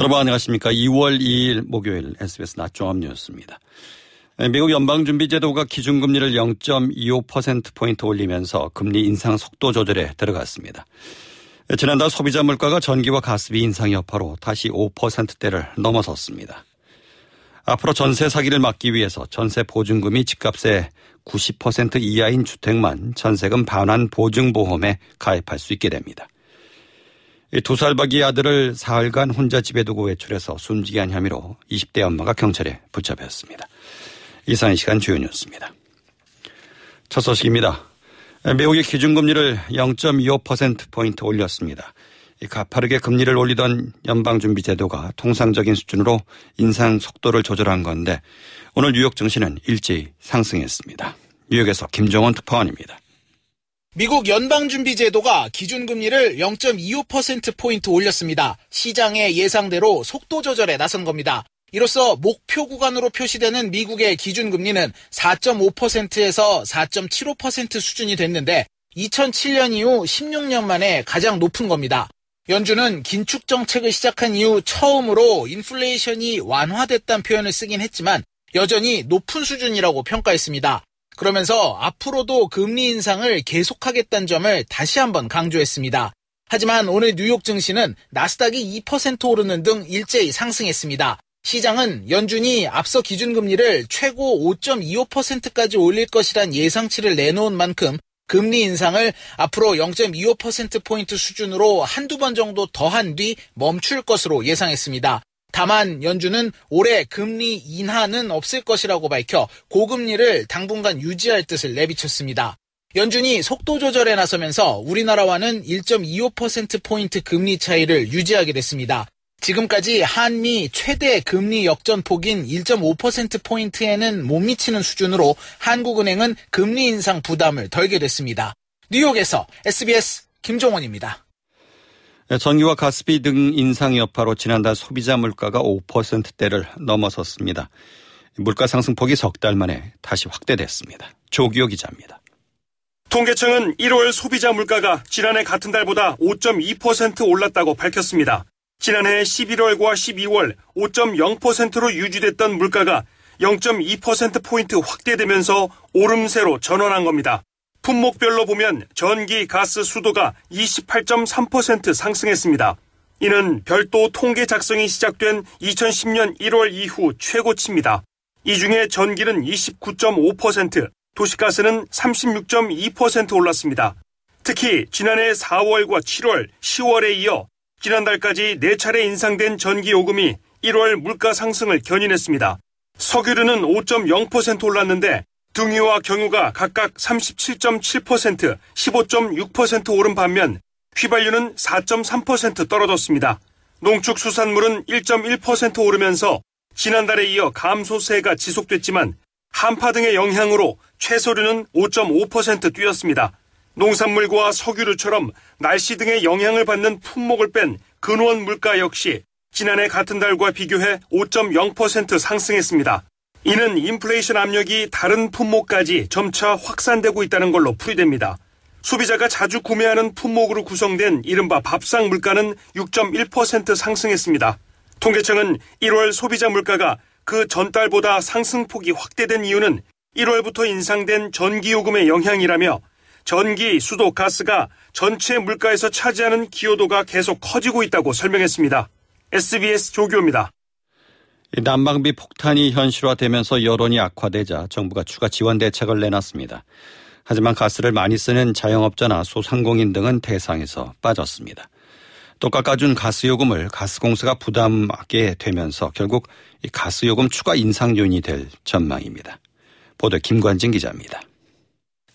여러분 안녕하십니까. 2월 2일 목요일 SBS 낮 종합 뉴스입니다. 미국 연방준비제도가 기준금리를 0.25%포인트 올리면서 금리 인상 속도 조절에 들어갔습니다. 지난달 소비자 물가가 전기와 가스비 인상 여파로 다시 5%대를 넘어섰습니다. 앞으로 전세 사기를 막기 위해서 전세 보증금이 집값의 90% 이하인 주택만 전세금 반환 보증보험에 가입할 수 있게 됩니다. 두 살박이 아들을 사흘간 혼자 집에 두고 외출해서 숨지게 한 혐의로 20대 엄마가 경찰에 붙잡혔습니다. 이상 이 시간 주요 뉴스입니다. 첫 소식입니다. 미국의 기준금리를 0.25%포인트 올렸습니다. 가파르게 금리를 올리던 연방준비제도가 통상적인 수준으로 인상 속도를 조절한 건데 오늘 뉴욕 증시는 일제히 상승했습니다. 뉴욕에서 김정원 특파원입니다. 미국 연방준비제도가 기준금리를 0.25%포인트 올렸습니다. 시장의 예상대로 속도 조절에 나선 겁니다. 이로써 목표 구간으로 표시되는 미국의 기준금리는 4.5%에서 4.75% 수준이 됐는데 2007년 이후 16년 만에 가장 높은 겁니다. 연준은 긴축 정책을 시작한 이후 처음으로 인플레이션이 완화됐다는 표현을 쓰긴 했지만 여전히 높은 수준이라고 평가했습니다. 그러면서 앞으로도 금리 인상을 계속하겠다는 점을 다시 한번 강조했습니다. 하지만 오늘 뉴욕 증시는 나스닥이 2% 오르는 등 일제히 상승했습니다. 시장은 연준이 앞서 기준금리를 최고 5.25%까지 올릴 것이란 예상치를 내놓은 만큼 금리 인상을 앞으로 0.25%포인트 수준으로 한두 번 정도 더한 뒤 멈출 것으로 예상했습니다. 다만 연준은 올해 금리 인하는 없을 것이라고 밝혀 고금리를 당분간 유지할 뜻을 내비쳤습니다. 연준이 속도 조절에 나서면서 우리나라와는 1.25%포인트 금리 차이를 유지하게 됐습니다. 지금까지 한미 최대 금리 역전폭인 1.5%포인트에는 못 미치는 수준으로 한국은행은 금리 인상 부담을 덜게 됐습니다. 뉴욕에서 SBS 김종원입니다. 네, 전기와 가스비 등 인상 여파로 지난달 소비자 물가가 5%대를 넘어섰습니다. 물가 상승폭이 석 달 만에 다시 확대됐습니다. 조기호 기자입니다. 통계청은 1월 소비자 물가가 지난해 같은 달보다 5.2% 올랐다고 밝혔습니다. 지난해 11월과 12월 5.0%로 유지됐던 물가가 0.2%포인트 확대되면서 오름세로 전환한 겁니다. 품목별로 보면 전기, 가스, 수도가 28.3% 상승했습니다. 이는 별도 통계 작성이 시작된 2010년 1월 이후 최고치입니다. 이 중에 전기는 29.5%, 도시가스는 36.2% 올랐습니다. 특히 지난해 4월과 7월, 10월에 이어 지난달까지 4차례 인상된 전기요금이 1월 물가 상승을 견인했습니다. 석유류는 5.0% 올랐는데 등유와 경유가 각각 37.7%, 15.6% 오른 반면 휘발유는 4.3% 떨어졌습니다. 농축수산물은 1.1% 오르면서 지난달에 이어 감소세가 지속됐지만 한파 등의 영향으로 채소류는 5.5% 뛰었습니다. 농산물과 석유류처럼 날씨 등의 영향을 받는 품목을 뺀 근원 물가 역시 지난해 같은 달과 비교해 5.0% 상승했습니다. 이는 인플레이션 압력이 다른 품목까지 점차 확산되고 있다는 걸로 풀이됩니다. 소비자가 자주 구매하는 품목으로 구성된 이른바 밥상 물가는 6.1% 상승했습니다. 통계청은 1월 소비자 물가가 그 전달보다 상승폭이 확대된 이유는 1월부터 인상된 전기요금의 영향이라며 전기, 수도, 가스가 전체 물가에서 차지하는 기여도가 계속 커지고 있다고 설명했습니다. SBS 조교입니다. 난방비 폭탄이 현실화되면서 여론이 악화되자 정부가 추가 지원 대책을 내놨습니다. 하지만 가스를 많이 쓰는 자영업자나 소상공인 등은 대상에서 빠졌습니다. 또 깎아준 가스요금을 가스공사가 부담하게 되면서 결국 가스요금 추가 인상 요인이 될 전망입니다. 보도 김관진 기자입니다.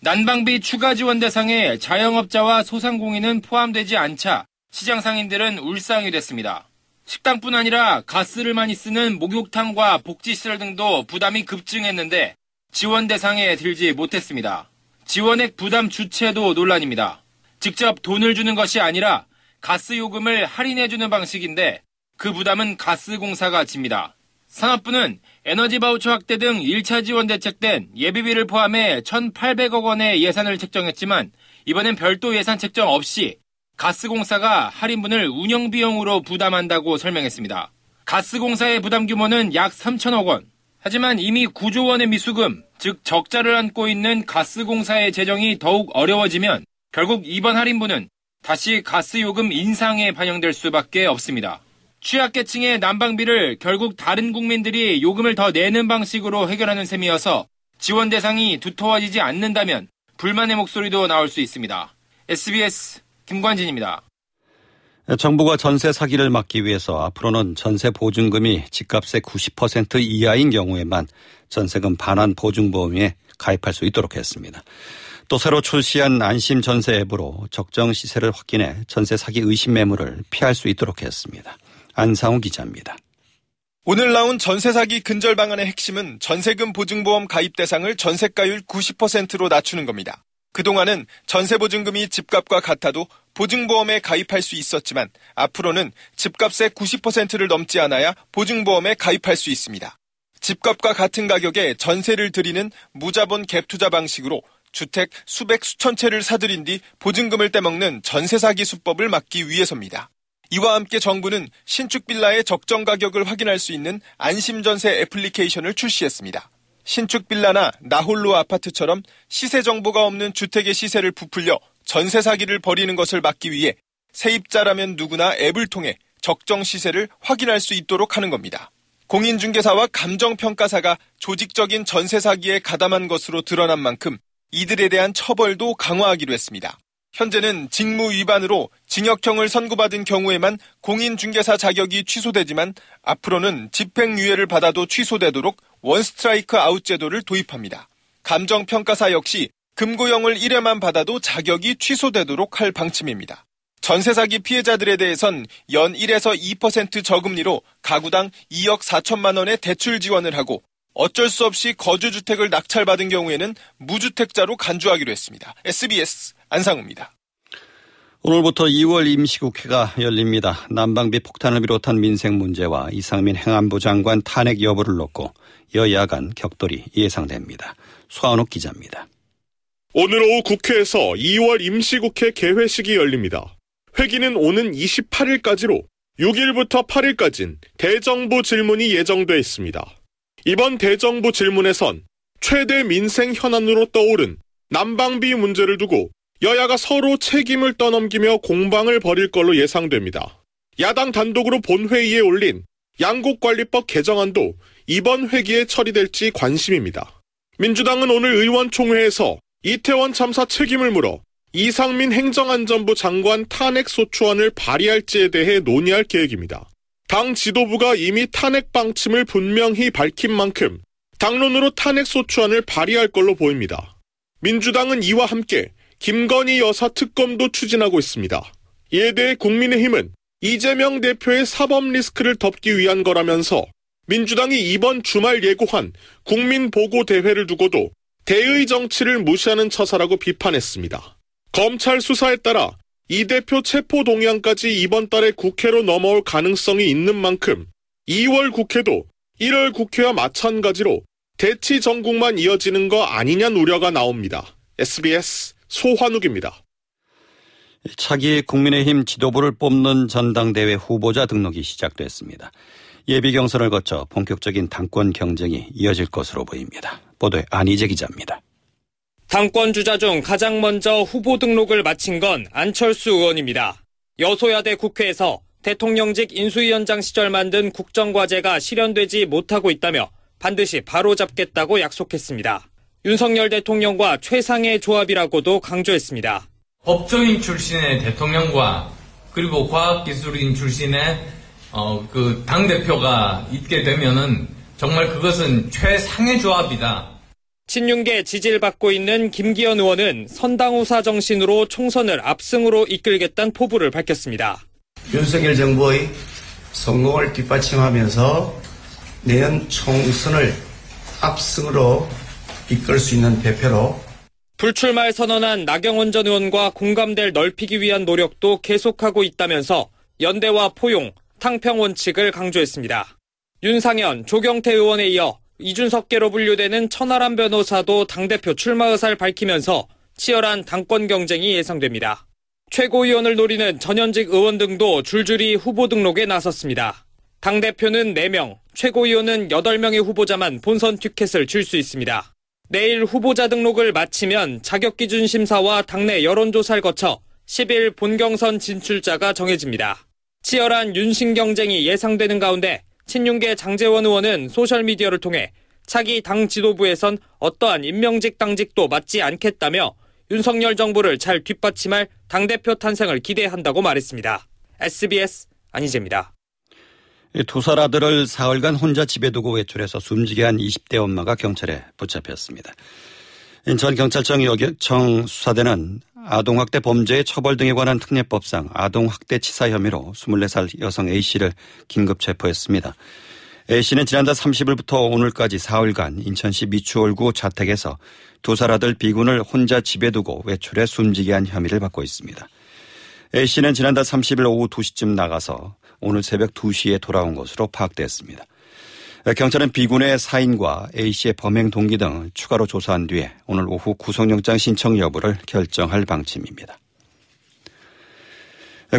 난방비 추가 지원 대상에 자영업자와 소상공인은 포함되지 않자 시장 상인들은 울상이 됐습니다. 식당뿐 아니라 가스를 많이 쓰는 목욕탕과 복지시설 등도 부담이 급증했는데 지원 대상에 들지 못했습니다. 지원액 부담 주체도 논란입니다. 직접 돈을 주는 것이 아니라 가스 요금을 할인해주는 방식인데 그 부담은 가스공사가 집니다. 산업부는 에너지 바우처 확대 등 1차 지원 대책된 예비비를 포함해 1,800억 원의 예산을 책정했지만 이번엔 별도 예산 책정 없이 가스공사가 할인분을 운영 비용으로 부담한다고 설명했습니다. 가스공사의 부담 규모는 약 3천억 원. 하지만 이미 9조 원의 미수금, 즉 적자를 안고 있는 가스공사의 재정이 더욱 어려워지면 결국 이번 할인분은 다시 가스 요금 인상에 반영될 수밖에 없습니다. 취약계층의 난방비를 결국 다른 국민들이 요금을 더 내는 방식으로 해결하는 셈이어서 지원 대상이 두터워지지 않는다면 불만의 목소리도 나올 수 있습니다. SBS 김관진입니다. 정부가 전세 사기를 막기 위해서 앞으로는 전세 보증금이 집값의 90% 이하인 경우에만 전세금 반환 보증보험에 가입할 수 있도록 했습니다. 또 새로 출시한 안심 전세 앱으로 적정 시세를 확인해 전세 사기 의심 매물을 피할 수 있도록 했습니다. 안상우 기자입니다. 오늘 나온 전세 사기 근절 방안의 핵심은 전세금 보증보험 가입 대상을 전세가율 90%로 낮추는 겁니다. 그동안은 전세보증금이 집값과 같아도 보증보험에 가입할 수 있었지만 앞으로는 집값의 90%를 넘지 않아야 보증보험에 가입할 수 있습니다. 집값과 같은 가격에 전세를 드리는 무자본 갭 투자 방식으로 주택 수백 수천 채를 사들인 뒤 보증금을 떼먹는 전세 사기 수법을 막기 위해서입니다. 이와 함께 정부는 신축 빌라의 적정 가격을 확인할 수 있는 안심전세 애플리케이션을 출시했습니다. 신축 빌라나 나홀로 아파트처럼 시세 정보가 없는 주택의 시세를 부풀려 전세 사기를 벌이는 것을 막기 위해 세입자라면 누구나 앱을 통해 적정 시세를 확인할 수 있도록 하는 겁니다. 공인중개사와 감정평가사가 조직적인 전세 사기에 가담한 것으로 드러난 만큼 이들에 대한 처벌도 강화하기로 했습니다. 현재는 직무 위반으로 징역형을 선고받은 경우에만 공인중개사 자격이 취소되지만 앞으로는 집행유예를 받아도 취소되도록 원스트라이크 아웃 제도를 도입합니다. 감정평가사 역시 금고형을 1회만 받아도 자격이 취소되도록 할 방침입니다. 전세 사기 피해자들에 대해선 연 1에서 2% 저금리로 가구당 2억 4천만 원의 대출 지원을 하고 어쩔 수 없이 거주주택을 낙찰받은 경우에는 무주택자로 간주하기로 했습니다. SBS 안상우입니다. 오늘부터 2월 임시국회가 열립니다. 난방비 폭탄을 비롯한 민생 문제와 이상민 행안부 장관 탄핵 여부를 놓고 여야 간 격돌이 예상됩니다. 수아옥 기자입니다. 오늘 오후 국회에서 2월 임시국회 개회식이 열립니다. 회기는 오는 28일까지로 6일부터 8일까지는 대정부 질문이 예정돼 있습니다. 이번 대정부 질문에선 최대 민생 현안으로 떠오른 난방비 문제를 두고 여야가 서로 책임을 떠넘기며 공방을 벌일 걸로 예상됩니다. 야당 단독으로 본회의에 올린 양곡관리법 개정안도 이번 회기에 처리될지 관심입니다. 민주당은 오늘 의원총회에서 이태원 참사 책임을 물어 이상민 행정안전부 장관 탄핵소추안을 발의할지에 대해 논의할 계획입니다. 당 지도부가 이미 탄핵 방침을 분명히 밝힌 만큼 당론으로 탄핵소추안을 발의할 걸로 보입니다. 민주당은 이와 함께 김건희 여사 특검도 추진하고 있습니다. 이에 대해 국민의힘은 이재명 대표의 사법 리스크를 덮기 위한 거라면서 민주당이 이번 주말 예고한 국민보고대회를 두고도 대의 정치를 무시하는 처사라고 비판했습니다. 검찰 수사에 따라 이 대표 체포 동향까지 이번 달에 국회로 넘어올 가능성이 있는 만큼 2월 국회도 1월 국회와 마찬가지로 대치 전국만 이어지는 거 아니냐는 우려가 나옵니다. SBS 소환욱입니다. 차기 국민의힘 지도부를 뽑는 전당대회 후보자 등록이 시작됐습니다. 예비 경선을 거쳐 본격적인 당권 경쟁이 이어질 것으로 보입니다. 보도에 안희재 기자입니다. 당권 주자 중 가장 먼저 후보 등록을 마친 건 안철수 의원입니다. 여소야대 국회에서 대통령직 인수위원장 시절 만든 국정과제가 실현되지 못하고 있다며 반드시 바로잡겠다고 약속했습니다. 윤석열 대통령과 최상의 조합이라고도 강조했습니다. 법조인 출신의 대통령과 그리고 과학기술인 출신의 어, 그 당대표가 있게 되면은 정말 그것은 최상의 조합이다. 친윤계 지지를 받고 있는 김기현 의원은 선당우사 정신으로 총선을 압승으로 이끌겠다는 포부를 밝혔습니다. 윤석열 정부의 성공을 뒷받침하면서 내년 총선을 압승으로 이끌 수 있는 대표로 불출마를 선언한 나경원 전 의원과 공감대를 넓히기 위한 노력도 계속하고 있다면서 연대와 포용, 탕평 원칙을 강조했습니다. 윤상현, 조경태 의원에 이어 이준석계로 분류되는 천하람 변호사도 당대표 출마 의사를 밝히면서 치열한 당권 경쟁이 예상됩니다. 최고위원을 노리는 전현직 의원 등도 줄줄이 후보 등록에 나섰습니다. 당대표는 4명, 최고위원은 8명의 후보자만 본선 티켓을 줄 수 있습니다. 내일 후보자 등록을 마치면 자격기준 심사와 당내 여론조사를 거쳐 10일 본경선 진출자가 정해집니다. 치열한 윤신 경쟁이 예상되는 가운데 친윤계 장재원 의원은 소셜미디어를 통해 차기 당 지도부에선 어떠한 임명직 당직도 맞지 않겠다며 윤석열 정부를 잘 뒷받침할 당대표 탄생을 기대한다고 말했습니다. SBS 안희재입니다. 두살 아들을 사흘간 혼자 집에 두고 외출해서 숨지게 한 20대 엄마가 경찰에 붙잡혔습니다. 인천 경찰청 여경 수사대는 아동학대 범죄의 처벌 등에 관한 특례법상 아동학대 치사 혐의로 24살 여성 A씨를 긴급 체포했습니다. A씨는 지난달 30일부터 오늘까지 사흘간 인천시 미추홀구 자택에서 두 살 아들 B군을 혼자 집에 두고 외출해 숨지게 한 혐의를 받고 있습니다. A씨는 지난달 30일 오후 2시쯤 나가서 오늘 새벽 2시에 돌아온 것으로 파악됐습니다. 경찰은 B군의 사인과 A씨의 범행 동기 등을 추가로 조사한 뒤에 오늘 오후 구속영장 신청 여부를 결정할 방침입니다.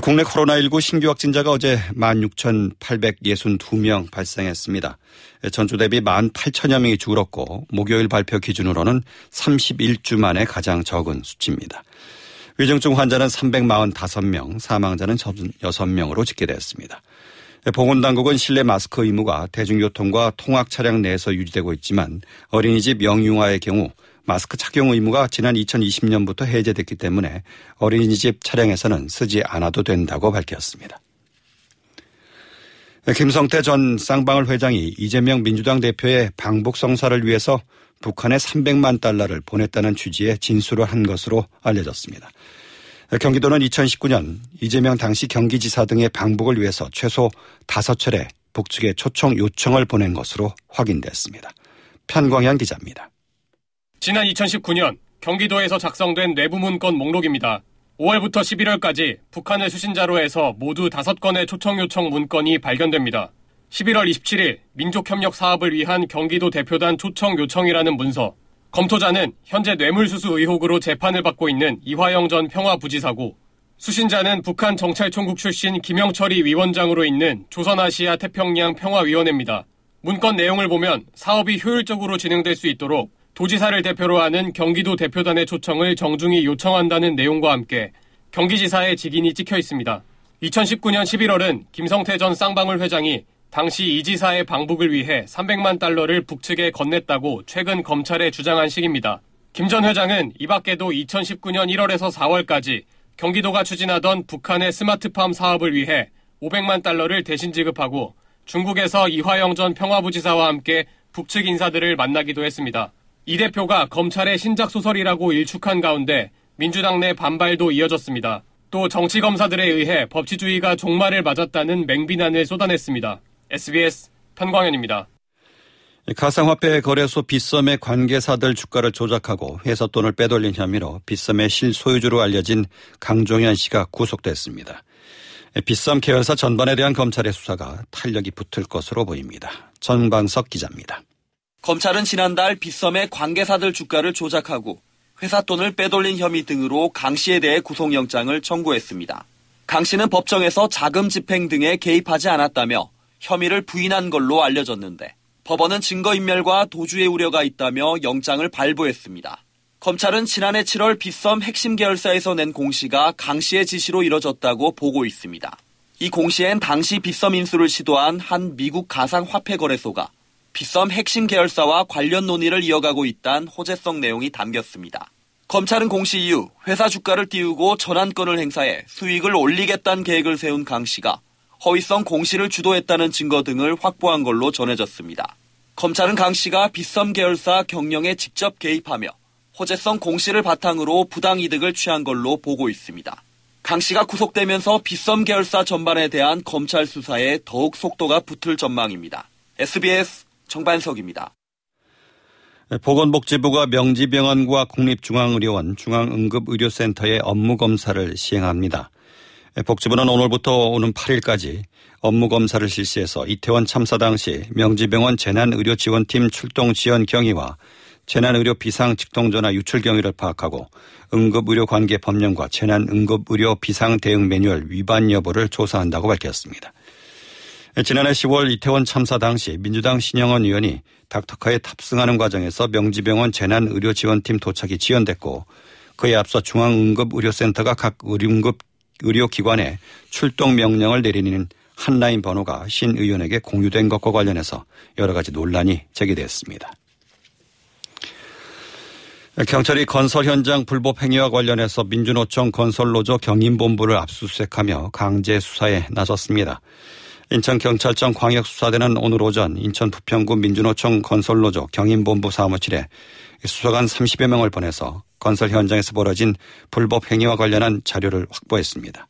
국내 코로나19 신규 확진자가 어제 16,862명 발생했습니다. 전주 대비 18,000여 명이 줄었고 목요일 발표 기준으로는 31주 만에 가장 적은 수치입니다. 위중증 환자는 345명, 사망자는 6명으로 집계됐습니다. 보건당국은 실내 마스크 의무가 대중교통과 통학 차량 내에서 유지되고 있지만 어린이집 영유아의 경우 마스크 착용 의무가 지난 2020년부터 해제됐기 때문에 어린이집 차량에서는 쓰지 않아도 된다고 밝혔습니다. 김성태 전 쌍방울 회장이 이재명 민주당 대표의 방북 성사를 위해서 북한에 300만 달러를 보냈다는 취지의 진술을 한 것으로 알려졌습니다. 경기도는 2019년 이재명 당시 경기지사 등의 방북을 위해서 최소 5차례 북측에 초청 요청을 보낸 것으로 확인됐습니다. 편광현 기자입니다. 지난 2019년 경기도에서 작성된 내부 문건 목록입니다. 5월부터 11월까지 북한을 수신자로 해서 모두 5건의 초청 요청 문건이 발견됩니다. 11월 27일 민족협력 사업을 위한 경기도 대표단 초청 요청이라는 문서. 검토자는 현재 뇌물수수 의혹으로 재판을 받고 있는 이화영 전 평화부지사고 수신자는 북한 정찰총국 출신 김영철이 위원장으로 있는 조선아시아 태평양 평화위원회입니다. 문건 내용을 보면 사업이 효율적으로 진행될 수 있도록 도지사를 대표로 하는 경기도 대표단의 초청을 정중히 요청한다는 내용과 함께 경기지사의 직인이 찍혀 있습니다. 2019년 11월은 김성태 전 쌍방울 회장이 당시 이 지사의 방북을 위해 300만 달러를 북측에 건넸다고 최근 검찰에 주장한 식입니다. 김 전 회장은 이 밖에도 2019년 1월에서 4월까지 경기도가 추진하던 북한의 스마트팜 사업을 위해 500만 달러를 대신 지급하고 중국에서 이화영 전 평화부지사와 함께 북측 인사들을 만나기도 했습니다. 이 대표가 검찰의 신작 소설이라고 일축한 가운데 민주당 내 반발도 이어졌습니다. 또 정치 검사들에 의해 법치주의가 종말을 맞았다는 맹비난을 쏟아냈습니다. SBS 편광현입니다. 가상화폐 거래소 빗썸의 관계사들 주가를 조작하고 회사 돈을 빼돌린 혐의로 빗썸의 실소유주로 알려진 강종현 씨가 구속됐습니다. 빗썸 계열사 전반에 대한 검찰의 수사가 탄력이 붙을 것으로 보입니다. 전방석 기자입니다. 검찰은 지난달 빗썸의 관계사들 주가를 조작하고 회사 돈을 빼돌린 혐의 등으로 강 씨에 대해 구속영장을 청구했습니다. 강 씨는 법정에서 자금 집행 등에 개입하지 않았다며 혐의를 부인한 걸로 알려졌는데 법원은 증거인멸과 도주의 우려가 있다며 영장을 발부했습니다. 검찰은 지난해 7월 빗썸 핵심 계열사에서 낸 공시가 강 씨의 지시로 이뤄졌다고 보고 있습니다. 이 공시엔 당시 빗썸 인수를 시도한 한 미국 가상화폐 거래소가 빗썸 핵심 계열사와 관련 논의를 이어가고 있다는 호재성 내용이 담겼습니다. 검찰은 공시 이후 회사 주가를 띄우고 전환권을 행사해 수익을 올리겠다는 계획을 세운 강 씨가 허위성 공시를 주도했다는 증거 등을 확보한 걸로 전해졌습니다. 검찰은 강 씨가 빗썸 계열사 경영에 직접 개입하며 호재성 공시를 바탕으로 부당 이득을 취한 걸로 보고 있습니다. 강 씨가 구속되면서 빗썸 계열사 전반에 대한 검찰 수사에 더욱 속도가 붙을 전망입니다. SBS 정반석입니다. 보건복지부가 명지병원과 국립중앙의료원 중앙응급의료센터의 업무 검사를 시행합니다. 복지부는 오늘부터 오는 8일까지 업무 검사를 실시해서 이태원 참사 당시 명지병원 재난의료지원팀 출동 지원 경위와 재난의료 비상 직통전화 유출 경위를 파악하고 응급의료 관계 법령과 재난응급의료 비상 대응 매뉴얼 위반 여부를 조사한다고 밝혔습니다. 지난해 10월 이태원 참사 당시 민주당 신영원 의원이 닥터카에 탑승하는 과정에서 명지병원 재난의료지원팀 도착이 지연됐고 그에 앞서 중앙응급의료센터가 각 의료응급 의료기관에 출동 명령을 내리는 한라인 번호가 신 의원에게 공유된 것과 관련해서 여러 가지 논란이 제기됐습니다. 경찰이 건설 현장 불법 행위와 관련해서 민주노총 건설노조 경인본부를 압수수색하며 강제 수사에 나섰습니다. 인천경찰청 광역수사대는 오늘 오전 인천 부평구 민주노총 건설노조 경인본부 사무실에 수사관 30여 명을 보내서 건설 현장에서 벌어진 불법 행위와 관련한 자료를 확보했습니다.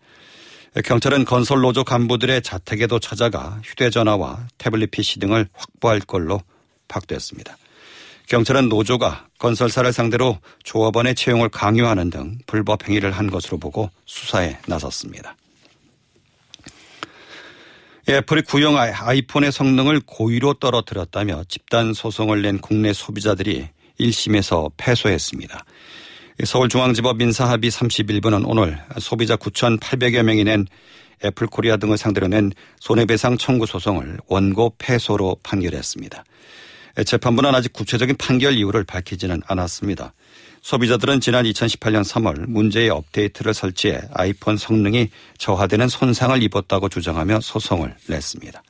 경찰은 건설 노조 간부들의 자택에도 찾아가 휴대전화와 태블릿 PC 등을 확보할 걸로 파악됐습니다. 경찰은 노조가 건설사를 상대로 조합원의 채용을 강요하는 등 불법 행위를 한 것으로 보고 수사에 나섰습니다. 애플이 구형 아이폰의 성능을 고의로 떨어뜨렸다며 집단 소송을 낸 국내 소비자들이 1심에서 패소했습니다. 서울중앙지법 민사합의 31부는 오늘 소비자 9,800여 명이 낸 애플 코리아 등을 상대로 낸 손해배상 청구 소송을 원고 패소로 판결했습니다. 재판부는 아직 구체적인 판결 이유를 밝히지는 않았습니다. 소비자들은 지난 2018년 3월 문제의 업데이트를 설치해 아이폰 성능이 저하되는 손상을 입었다고 주장하며 소송을 냈습니다.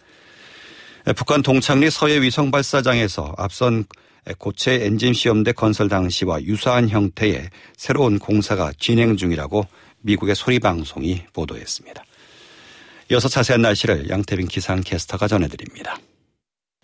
북한 동창리 서해 위성 발사장에서 앞선 고체 엔진 시험대 건설 당시와 유사한 형태의 새로운 공사가 진행 중이라고 미국의 소리방송이 보도했습니다. 이어서 자세한 날씨를 양태빈 기상캐스터가 전해드립니다.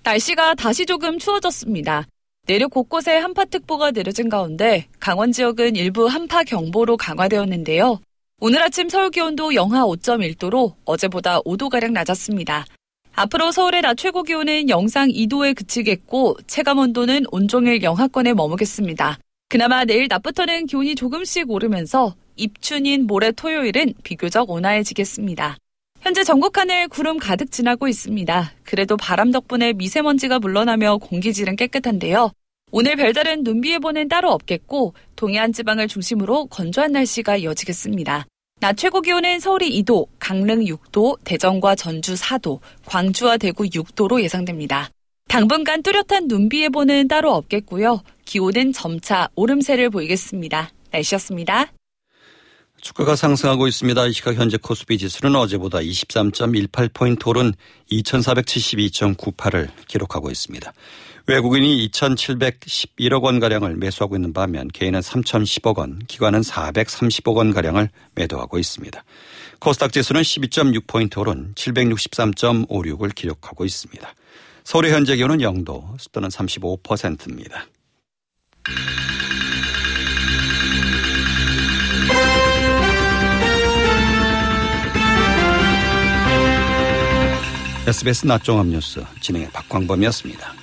날씨가 다시 조금 추워졌습니다. 내륙 곳곳에 한파특보가 내려진 가운데 강원 지역은 일부 한파경보로 강화되었는데요. 오늘 아침 서울 기온도 영하 5.1도로 어제보다 5도가량 낮았습니다. 앞으로 서울의 낮 최고 기온은 영상 2도에 그치겠고 체감 온도는 온종일 영하권에 머무겠습니다. 그나마 내일 낮부터는 기온이 조금씩 오르면서 입춘인 모레 토요일은 비교적 온화해지겠습니다. 현재 전국 하늘 구름 가득 지나고 있습니다. 그래도 바람 덕분에 미세먼지가 물러나며 공기질은 깨끗한데요. 오늘 별다른 눈비 예보는 따로 없겠고 동해안 지방을 중심으로 건조한 날씨가 이어지겠습니다. 낮 최고 기온은 서울이 2도, 강릉 6도, 대전과 전주 4도, 광주와 대구 6도로 예상됩니다. 당분간 뚜렷한 눈비 예보는 따로 없겠고요. 기온은 점차 오름세를 보이겠습니다. 날씨였습니다. 주가가 상승하고 있습니다. 이 시각 현재 코스피 지수는 어제보다 23.18포인트 오른 2472.98을 기록하고 있습니다. 외국인이 2,711억 원가량을 매수하고 있는 반면 개인은 3,010억 원, 기관은 430억 원가량을 매도하고 있습니다. 코스닥 지수는 12.6포인트 오른 763.56을 기록하고 있습니다. 서울의 현재 기온은 0도, 습도는 35%입니다. SBS 낮종합 뉴스 진행의 박광범이었습니다.